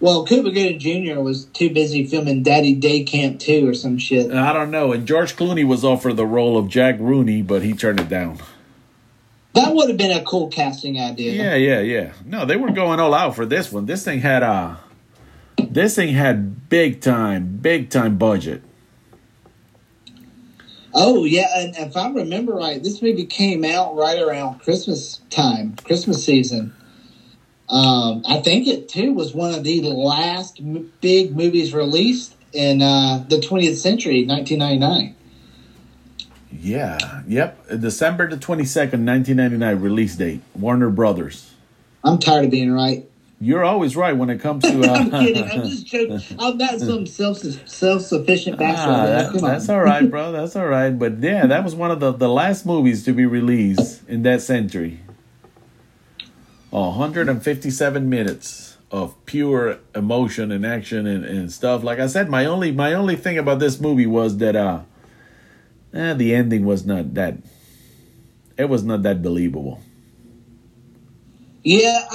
Well, Cuba Gooding Jr. was too busy filming Daddy Day Camp 2 or some shit. I don't know. And George Clooney was offered the role of Jack Rooney, but he turned it down. That would have been a cool casting idea. Yeah, yeah, yeah. No, they were going all out for this one. This thing had a, this thing had big time, big time budget. Oh, yeah, and if I remember right, this movie came out right around Christmas time, Christmas season. Um, I think it too was one of the last m- big movies released in uh, the 20th century, 1999. Yeah, yep. December the twenty second, nineteen ninety nine release date. Warner Brothers. I'm tired of being right. You're always right when it comes to. *laughs* I'm Uh, kidding. I'm just joking. I'm not some self self sufficient bastard. ah, that- that's all right, bro. That's all right. But yeah, that was one of the the last movies to be released in that century. 157 minutes of pure emotion and action and, and stuff. Like I said, my only my only thing about this movie was that uh eh, the ending was not that it was not that believable. Yeah,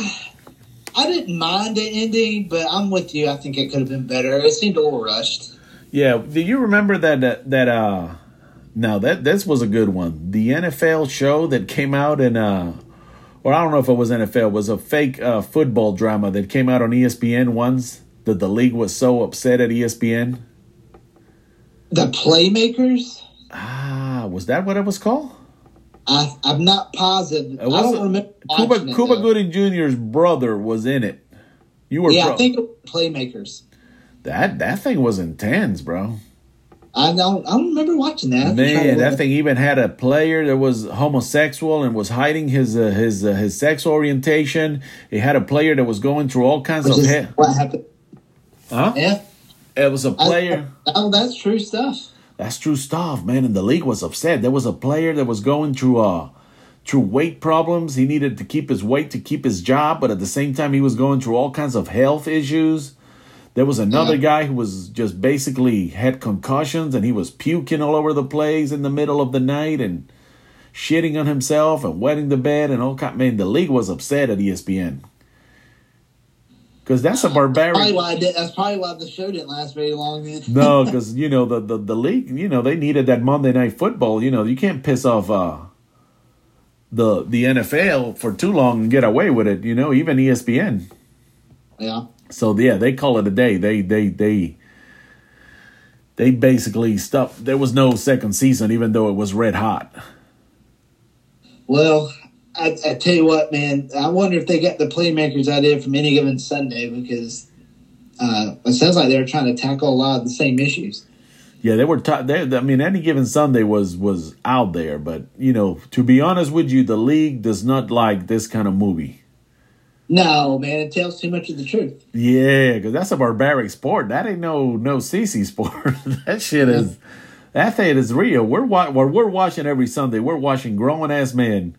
I didn't mind the ending, but I'm with you. I think it could have been better. It seemed a little rushed. Yeah, do you remember that that, that uh now that this was a good one. The NFL show that came out in uh or I don't know if it was NFL, it was a fake uh, football drama that came out on ESPN once that the league was so upset at ESPN. The Playmakers. Ah, was that what it was called? I, I'm not positive. It I don't remember. Cuba it, Cuba though. Gooding Jr.'s brother was in it. You were Yeah, pro- I think Playmakers. that that thing was intense, bro. I don't. I don't remember watching that. I have to try to Man, that thing even had a player that was homosexual and was hiding his uh, his uh, his sex orientation. It had a player that was going through all kinds Which of he- what happened. huh? Yeah. It was a player. oh, that's true stuff. That's true stuff, man. And the league was upset. There was a player that was going through uh through weight problems. He needed to keep his weight to keep his job, but at the same time he was going through all kinds of health issues. There was another guy who was just basically had concussions and he was puking all over the place in the middle of the night and shitting on himself and wetting the bed and all kind. Man, the league was upset at ESPN because that's a Probably barbaric. why I did, that's probably why the show didn't last very long. Then. No, *laughs* because you know the, the the league. You know they needed that Monday night football. You know you can't piss off uh, the the NFL for too long and get away with it. You know even ESPN. Yeah. So yeah, they call it a day. They they they they basically stopped. There was no second season, even though it was red hot. Well, I, I tell you what, man. I wonder if they got the Playmakers idea from any given Sunday because uh, it sounds like they're trying to tackle a lot of the same issues. Yeah, they were. T- they, I mean, any given Sunday was was out there, but you know, to be honest with you, the league does not like this kind of movie. No, man, it tells too much of the truth. Yeah, because that's a barbaric sport. That ain't no no CC sport. *laughs* that shit is that thing is real. We're wa- we're watching every Sunday. We're watching grown ass men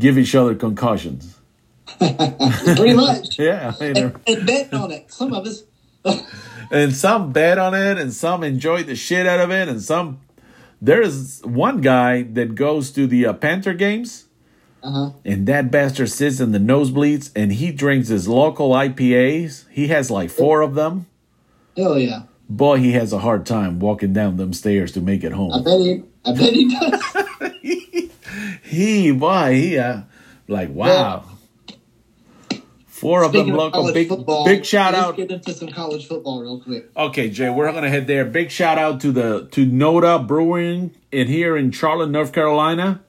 give each other concussions. *laughs* Pretty much. *laughs* Yeah, I mean, and, and betting on it. Some of us. *laughs* and some bet on it, and some enjoy the shit out of it, and some. There's one guy that goes to the uh, Panther games. Uh-huh. And that bastard sits in the nosebleeds and he drinks his local IPAs. He has like four of them. Hell yeah. Boy, he has a hard time walking down them stairs to make it home. I bet he. I bet he does. He boy, he uh, like wow. Four of them of local. Big football, big shout let's out. get into some college football real quick. Okay, Jay, we're gonna head there. Big shout out to the to Noda Brewing in here in Charlotte, North Carolina,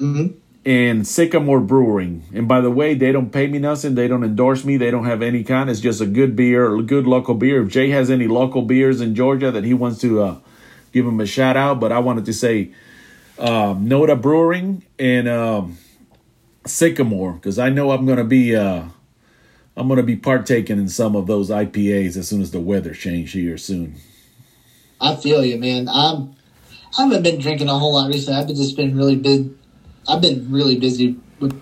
Mhm. and Sycamore Brewing. And by the way, they don't pay me nothing. They don't endorse me. They don't have any kind. It's just a good beer, a good local beer. If Jay has any local beers in Georgia that he wants to uh, give him a shout out, but I wanted to say um, Noda Brewing and um, Sycamore because I know I'm gonna be. Uh, I'm gonna be partaking in some of those IPAs as soon as the weather changes here soon. I feel you, man. I'm. I haven't been drinking a whole lot recently. I've been just been really big. I've been really busy with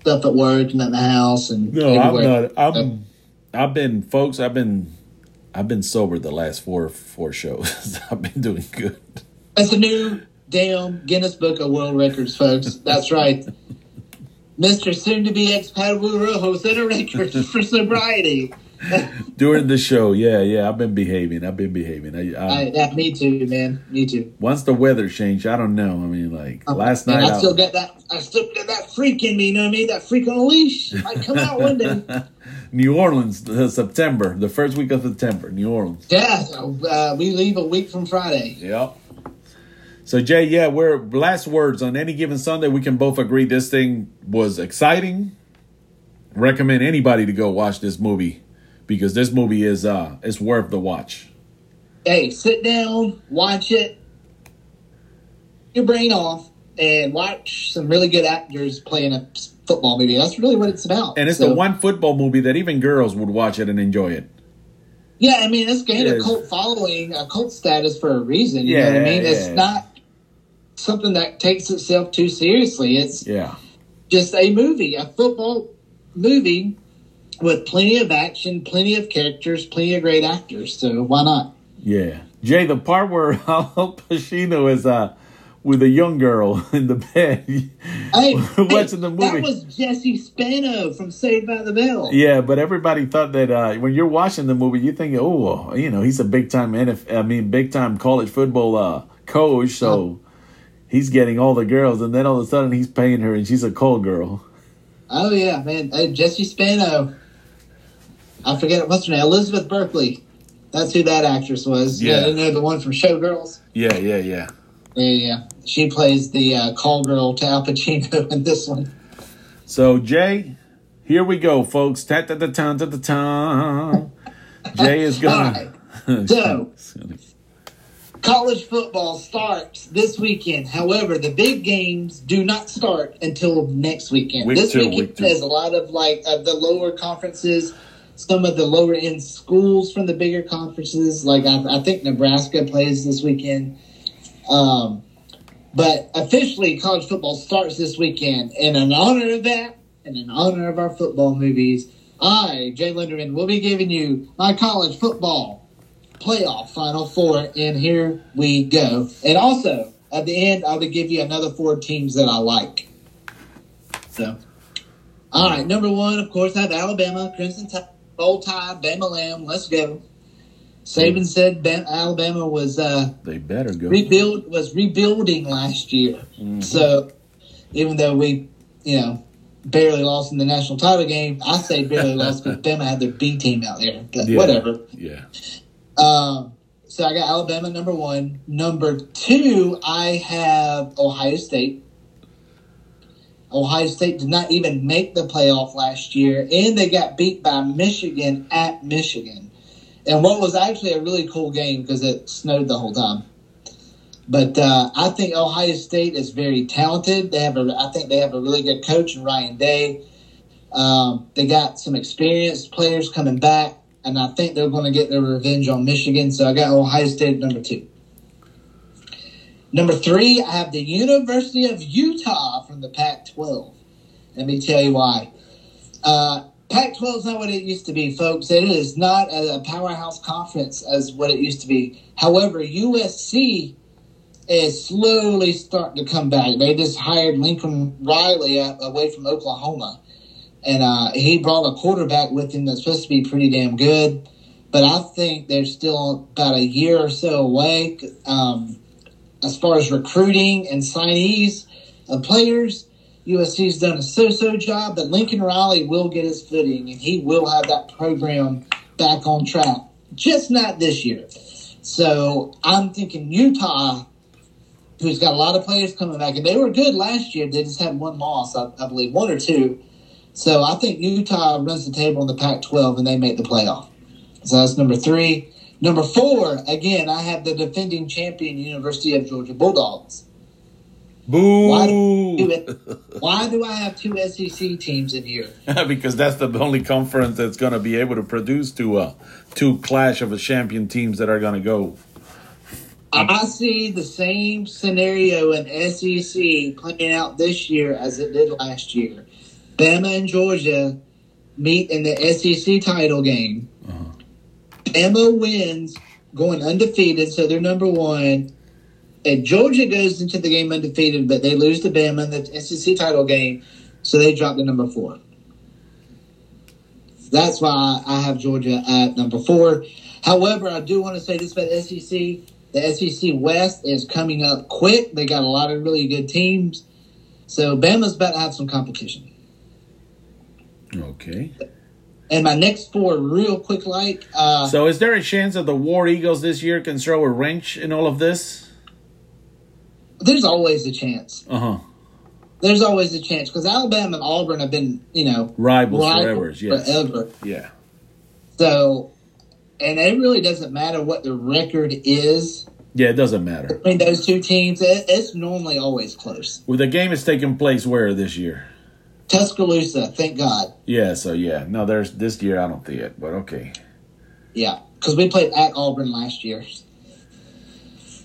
stuff at work and at the house and No, I'm not. I'm. I've been, folks. I've been. I've been sober the last four four shows. *laughs* I've been doing good. That's a new damn Guinness Book of World Records, folks. That's right. *laughs* Mr. Soon to be ex Padua Rojo set a record *laughs* for sobriety. During the show, yeah, yeah, I've been behaving. I've been behaving. I, I, I, yeah, me too, man. Me too. once the weather changed, I don't know. I mean, like last And night, I still I, got that. I still got that freak in me. You know what I mean? That freak on a leash might come out one day. *laughs* New Orleans, uh, September, the first week of September, New Orleans. Yeah, so, uh, we leave a week from Friday. Yep. So Jay, yeah, we're last words on any given Sunday. We can both agree this thing was exciting. Recommend anybody to go watch this movie because this movie is uh it's worth the watch. Hey, sit down, watch it, your brain off, and watch some really good actors playing a football movie. That's really what it's about. And it's So- the one football movie that even girls would watch it and enjoy it. Yeah, I mean, it's gained It a cult following, a cult status for a reason. You Yeah, know what I mean? It's yeah. not something that takes itself too seriously. It's Yeah. just a movie, a football movie with plenty of action, plenty of characters, plenty of great actors. So why not? Yeah. Jay, the part where *laughs* Al Pacino is uh with a young girl *laughs* in the bed. Hey, *laughs* Watching the movie. That was Jesse Spano from Saved by the Bell. Yeah, but everybody thought that uh, when you're watching the movie, you think, oh, you know, he's a big time NFL, I mean, big time college football uh, coach, so he's getting all the girls, and then all of a sudden he's paying her, and she's a call girl. Oh yeah, man. Hey, Jesse Spano. I forget what's her name. Elizabeth Berkley. That's who that actress was. Yeah. You know the one from Showgirls. Yeah, yeah, yeah. Yeah, yeah. She plays the uh, call girl to Al Pacino *laughs* in this one. So Jay, here we go, folks. Ta ta ta ta ta ta ta. Jay is gonna. *laughs* So- College football starts this weekend. However, the big games do not start until next weekend. Week this two, weekend week there's a lot of like of the lower conferences, some of the lower end schools from the bigger conferences. Like I, I think Nebraska plays this weekend. Um, but officially, college football starts this weekend. And in honor of that, and in honor of our football movies, I, Jay Linderman, will be giving you my college football playoff final four. And here we go. And also, at the end, I will give you another four teams that I like. So, all right, number one, of course, I have Alabama, Crimson Tide, Bowl Tide, Bama Lamb. Let's go. Saban said Bam- Alabama was uh, They better go. rebuild was rebuilding last year. So even though we, you know, barely lost in the national title game, I say barely lost because *laughs* Bama had their B team out there. But Yeah. whatever. Yeah. Um, so I got Alabama number one. Number two, I have Ohio State. Ohio State did not even make the playoff last year, and they got beat by Michigan at Michigan. And what was actually a really cool game because it snowed the whole time. But uh, I think Ohio State is very talented. They have a, I think they have a really good coach in Ryan Day. Um, they got some experienced players coming back, and I think they're going to get their revenge on Michigan. So I got Ohio State at number two. Number three, I have the University of Utah from the Pac-12. Let me tell you why. Uh, Pac-12 is not what it used to be, folks. It is not a powerhouse conference as what it used to be. However, USC is slowly starting to come back. They just hired Lincoln Riley away from Oklahoma, and uh, he brought a quarterback with him that's supposed to be pretty damn good. But I think they're still about a year or so away. Um, as far as recruiting and signees, of players. USC's done a so-so job, but Lincoln Riley will get his footing, and he will have that program back on track. Just not this year. So I'm thinking Utah, who's got a lot of players coming back, and they were good last year. They just had one loss, I, I believe, one or two. So I think Utah runs the table in the Pac-12, and they make the playoff. So that's number three. Number four, again, I have the defending champion, University of Georgia Bulldogs. Boo! Why do, it, why do I have two SEC teams in here? *laughs* because that's the only conference that's going to be able to produce two uh, two clash of a champion teams that are going to go. I see the same scenario in SEC playing out this year as it did last year. Bama and Georgia meet in the SEC title game. Uh-huh. Bama wins, going undefeated, so they're number one. And Georgia goes into the game undefeated, but they lose to Bama in the SEC title game, so they drop to number four. That's why I have Georgia at number four. However, I do want to say this about SEC. The SEC West is coming up quick. They got a lot of really good teams. So Bama's about to have some competition. Okay. And my next four, real quick, like uh, So, is there a chance that the War Eagles this year can throw a wrench in all of this? there's always a chance. Uh huh. There's always a chance because Alabama and Auburn have been, you know, Rivals rivals forever. Yes. forever. Yeah. So, and it really doesn't matter what the record is Yeah, it doesn't matter. between those two teams. It, it's normally always close. Well, the game is taking place where this year? Tuscaloosa, thank God. Yeah. So yeah. No, there's this year. I don't see it, but okay. Yeah, because we played at Auburn last year.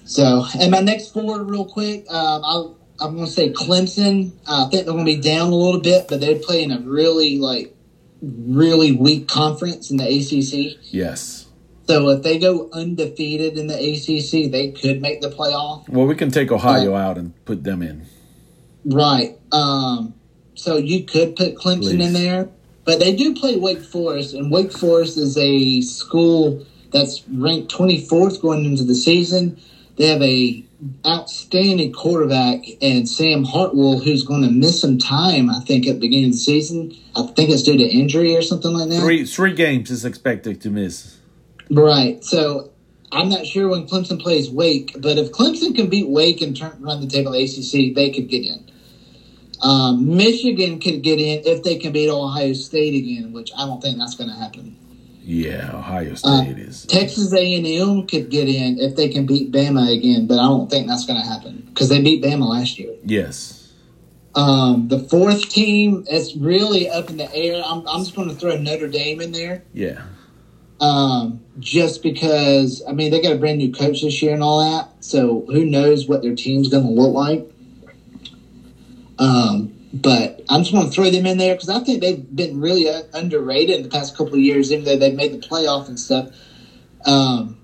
So, and my next four, real quick, um, I'll, I'm going to say Clemson. Uh, I think they're going to be down a little bit, but they're playing a really like really weak conference in the ACC. Yes. So if they go undefeated in the ACC, they could make the playoff. Well, we can take Ohio out and put them in. Right. Um, so you could put Clemson Please. in there, but they do play Wake Forest, and Wake Forest is a school that's ranked 24th going into the season. They have a outstanding quarterback and Sam Hartman, who's going to miss some time. I think at the beginning of the season. I think it's due to injury or something like that. Three three games is expected to miss. Right. So I'm not sure when Clemson plays Wake, but if Clemson can beat Wake and turn, run the table ACC, they could get in. Um, Michigan could get in if they can beat Ohio State again, which I don't think that's going to happen. Yeah, Ohio Uh, State is. Texas A&M could get in if they can beat Bama again, but I don't think that's going to happen because they beat Bama last year. Yes. Um, the fourth team, it's really up in the air. I'm, I'm just going to throw Notre Dame in there. Yeah. um, just because I mean they got a brand new coach this year and all that, so who knows what their team's going to look like. Um, but I'm just going to throw them in there because I think they've been really underrated in the past couple of years, even though they've made the playoff and stuff. Um,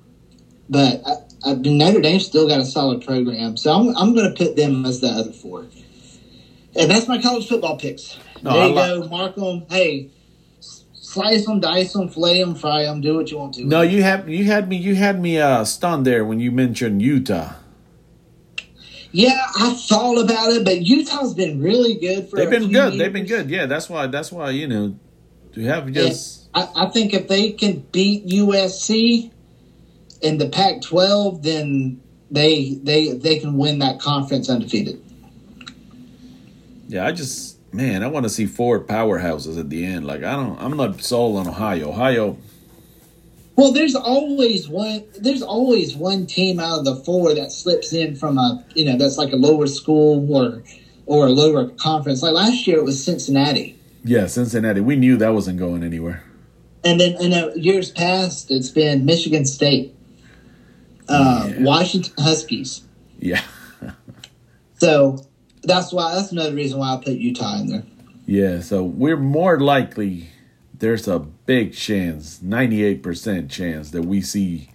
but I, I, Notre Dame's still got a solid program, so I'm, I'm going to put them as the other four. And that's my college football picks. No, there you go, mark them. Hey, slice them, dice them, fillet them, fry them, do what you want to. No, you had you had me you had me uh, stunned there when you mentioned Utah. Yeah, I thought about it, but Utah's been really good for. They've been good. They've been good. Yeah, that's why. That's why you know to have just I, I think if they can beat USC in the Pac-12, then they they they can win that conference undefeated. yeah. I just man, I want to see four powerhouses at the end. Like I don't, I'm not sold on Ohio. Ohio, Well, there's always one. There's always one team out of the four that slips in from a you know that's like a lower school or or a lower conference. Like last year, it was Cincinnati. yeah, Cincinnati. We knew that wasn't going anywhere. And then in uh, years past, it's been Michigan State, uh, Yeah. Washington Huskies. Yeah, So that's why that's another reason why I put Utah in there. yeah. So we're more likely. There's a big chance, 98% chance that we see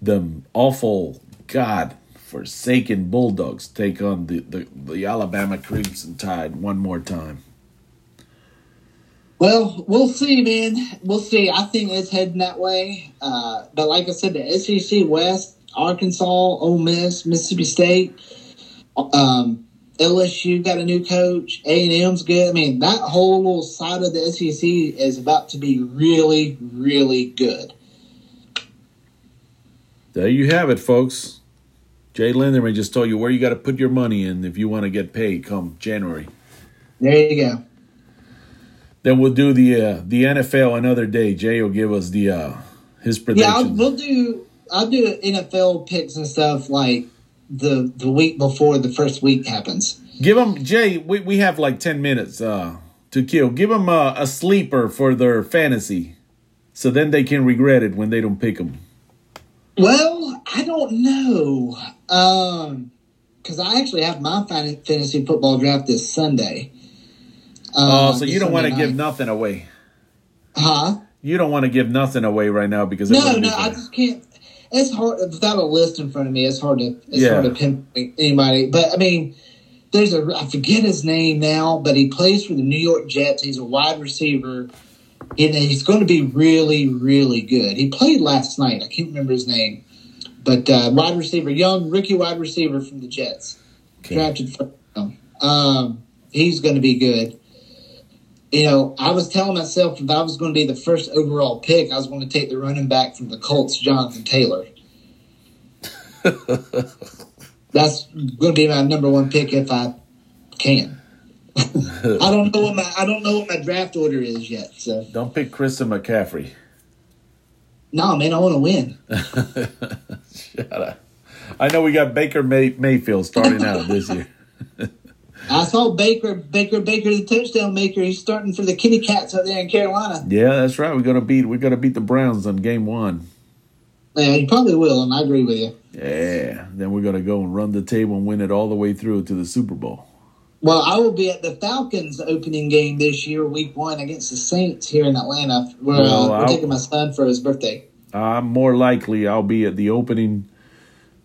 the awful God forsaken Bulldogs take on the, the, the Alabama Crimson Tide one more time. Well, we'll see, man. We'll see. I think it's heading that way. Uh, but like I said, the SEC West, Arkansas, Ole Miss, Mississippi State, um, LSU got a new coach. A and M's good. I mean, that whole little side of the SEC is about to be really, really good. There you have it, folks. Jay Linderman just told you where you got to put your money in if you want to get paid come January. There you go. Then we'll do the uh, the NFL another day. Jay will give us the uh, his predictions. Yeah, I'll, we'll do. I'll do NFL picks and stuff like the the week before the first week happens. Give them Jay. We we have like ten minutes uh, to kill. Give them a, a sleeper for their fantasy, so then they can regret it when they don't pick them. Well, I don't know. Um, because I actually have my fantasy football draft this Sunday. Oh, Uh, so you don't want to give nothing away. Huh? You don't want to give nothing away right now because No, no, I just can't. It's hard without a list in front of me. It's hard to it's Yeah. hard to pinpoint anybody. But I mean, there's a I forget his name now, but he plays for the New York Jets. He's a wide receiver, and he's going to be really, really good. He played last night. I can't remember his name, but uh, wide receiver, young rookie wide receiver from the Jets, Okay. drafted first. Um, he's going to be good. You know, I was telling myself if I was going to be the first overall pick, I was going to take the running back from the Colts, Jonathan Taylor. *laughs* That's going to be my number one pick if I can. *laughs* I don't know what my I don't know what my draft order is yet. So Don't pick Christian McCaffrey. no, man, I want to win. *laughs* Shut up. I know we got Baker May- Mayfield starting out this year. I saw Baker, Baker, Baker, the touchdown maker. He's starting for the Kitty Cats out there in Carolina. Yeah, that's right. We're gonna beat we're gonna beat the Browns on game one. Yeah, you probably will, and I agree with you. Yeah. Then we're gonna go and run the table and win it all the way through to the Super Bowl. Well, I will be at the Falcons opening game this year, week one, against the Saints here in Atlanta. We're, Well, uh, we're taking my son for his birthday. I'm more likely I'll be at the opening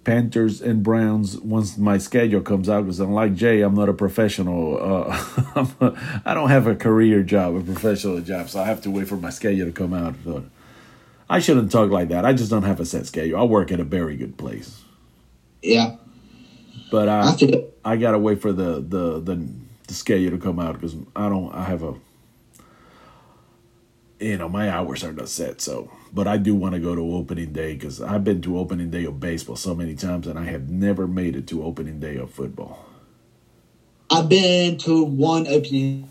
Panthers and Browns once my schedule comes out because unlike Jay, I'm not a professional. Uh, *laughs* I'm a, I don't have a career job, a professional job, so I have to wait for my schedule to come out. So I shouldn't talk like that. I just don't have a set schedule. I work at a very good place, Yeah, but I I. I gotta wait for the the the, the schedule to come out because I don't. I have a you know my hours are not set. So, but I do want to go to opening day because I've been to opening day of baseball so many times, and I have never made it to opening day of football. I've been to one opening.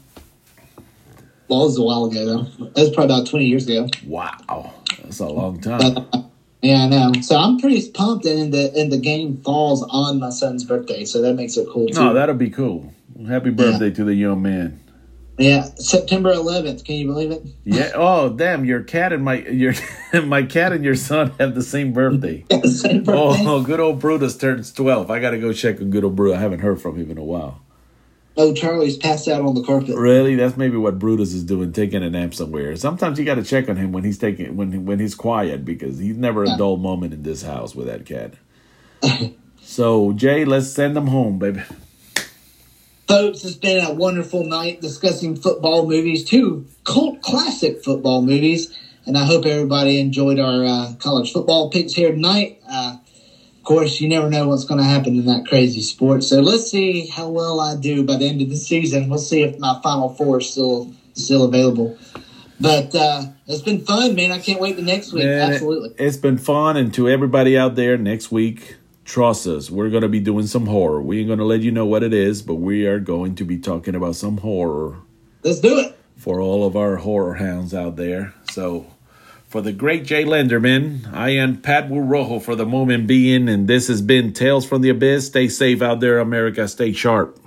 Well, it was a while ago, though. That was probably about 20 years ago. Wow, that's a long time. But, uh, yeah, I know. So I'm pretty pumped, and the and the game falls on my son's birthday, so that makes it cool too. No, that'll be cool. Happy birthday to the young man. Yeah, September 11th. Can you believe it? Yeah. Oh, damn! Your cat and my your *laughs* my cat and your son have the same birthday. *laughs* Same birthday. Oh, good old Brutus turns twelve. I got to go check on good old Brutus. I haven't heard from him in a while. Oh, Charlie's passed out on the carpet. Really, that's maybe what Brutus is doing, taking a nap somewhere. Sometimes you got to check on him when he's taking when when he's quiet because he's never a Yeah. dull moment in this house with that cat. *laughs* so Jay, let's send him home, baby. Folks, it's been a wonderful night discussing football movies, two cult classic football movies, and I hope everybody enjoyed our uh, college football picks here tonight. Uh, of course, you never know what's going to happen in that crazy sport, so let's see how well I do by the end of the season. We'll see if my Final Four is still still available. But uh, it's been fun, man. I can't wait the next week. Man, Absolutely. it's been fun, and to everybody out there, next week, trust us, we're gonna be doing some horror. We ain't gonna let you know what it is, but we are going to be talking about some horror. Let's do it. for all of our horror hounds out there. So, for the great Jay Lenderman, I am Pat Rojo for the moment being, and this has been Tales from the Abyss. Stay safe out there, America. Stay sharp.